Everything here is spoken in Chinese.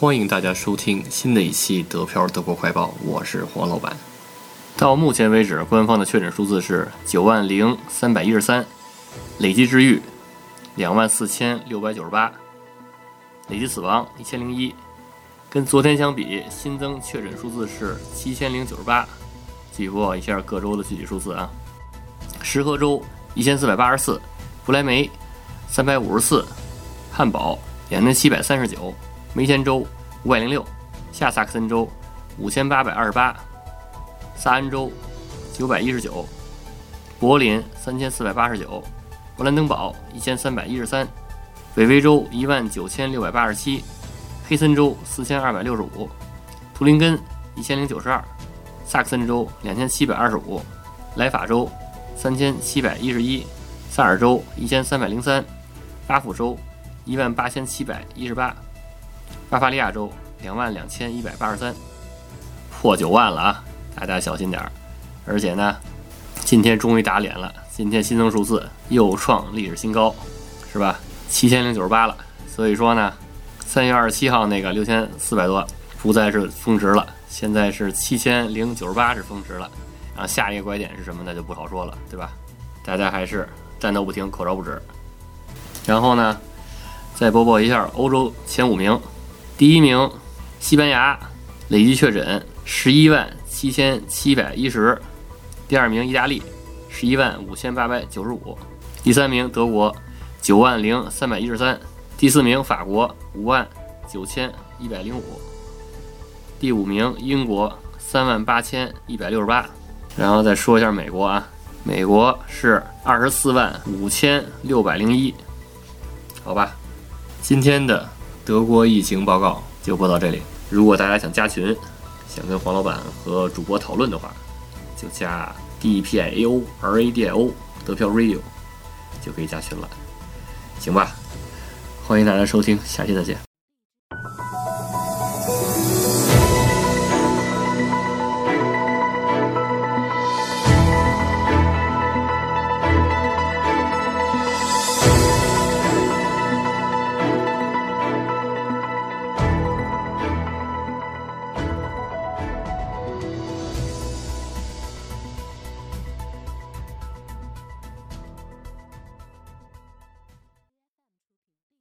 欢迎大家收听新的一期德漂德国快报，我是黄老板。到目前为止，官方的确诊数字是九万零三百一十三，累计治愈两万四千六百九十八，累计死亡一千零一。跟昨天相比，新增确诊数字是七千零九十八。继续播报一下各州的具体数字啊：石河州一千四百八十四，不来梅三百五十四，汉堡两千七百三十九，梅田州五百零六，下萨克森州五千八百二十八，萨恩州九百一十九，柏林三千四百八十九，勃兰登堡一千三百一十三，北威州一万九千六百八十七。黑森州四千二百六十五，图林根一千零九十二，萨克森州两千七百二十五，莱法州三千七百一十一，萨尔州一千三百零三，巴甫州一万八千七百一十八，巴伐利亚州两万两千一百八十三，破九万了啊！大家小心点儿。而且呢，今天终于打脸了，今天新增数字又创历史新高，是吧？七千零九十八了。所以说呢。三月二十七号那个六千四百多不再是峰值了，现在是七千零九十八是峰值了，然后下一个拐点是什么那就不好说了，对吧？大家还是战斗不停，口罩不止。然后呢，再播报一下欧洲前五名，第一名西班牙累计确诊十一万七千七百一十，第二名意大利十一万五千八百九十五，第三名德国九万零三百一十三。第四名法国五万九千一百零五，第五名英国三万八千一百六十八，然后再说一下美国啊，美国是二十四万五千六百零一，好吧，今天的德国疫情报告就播到这里。如果大家想加群，想跟黄老板和主播讨论的话，就加 D P I A O R A D I O 德票 Radio 就可以加群了，行吧？欢迎大家收听，下期再见。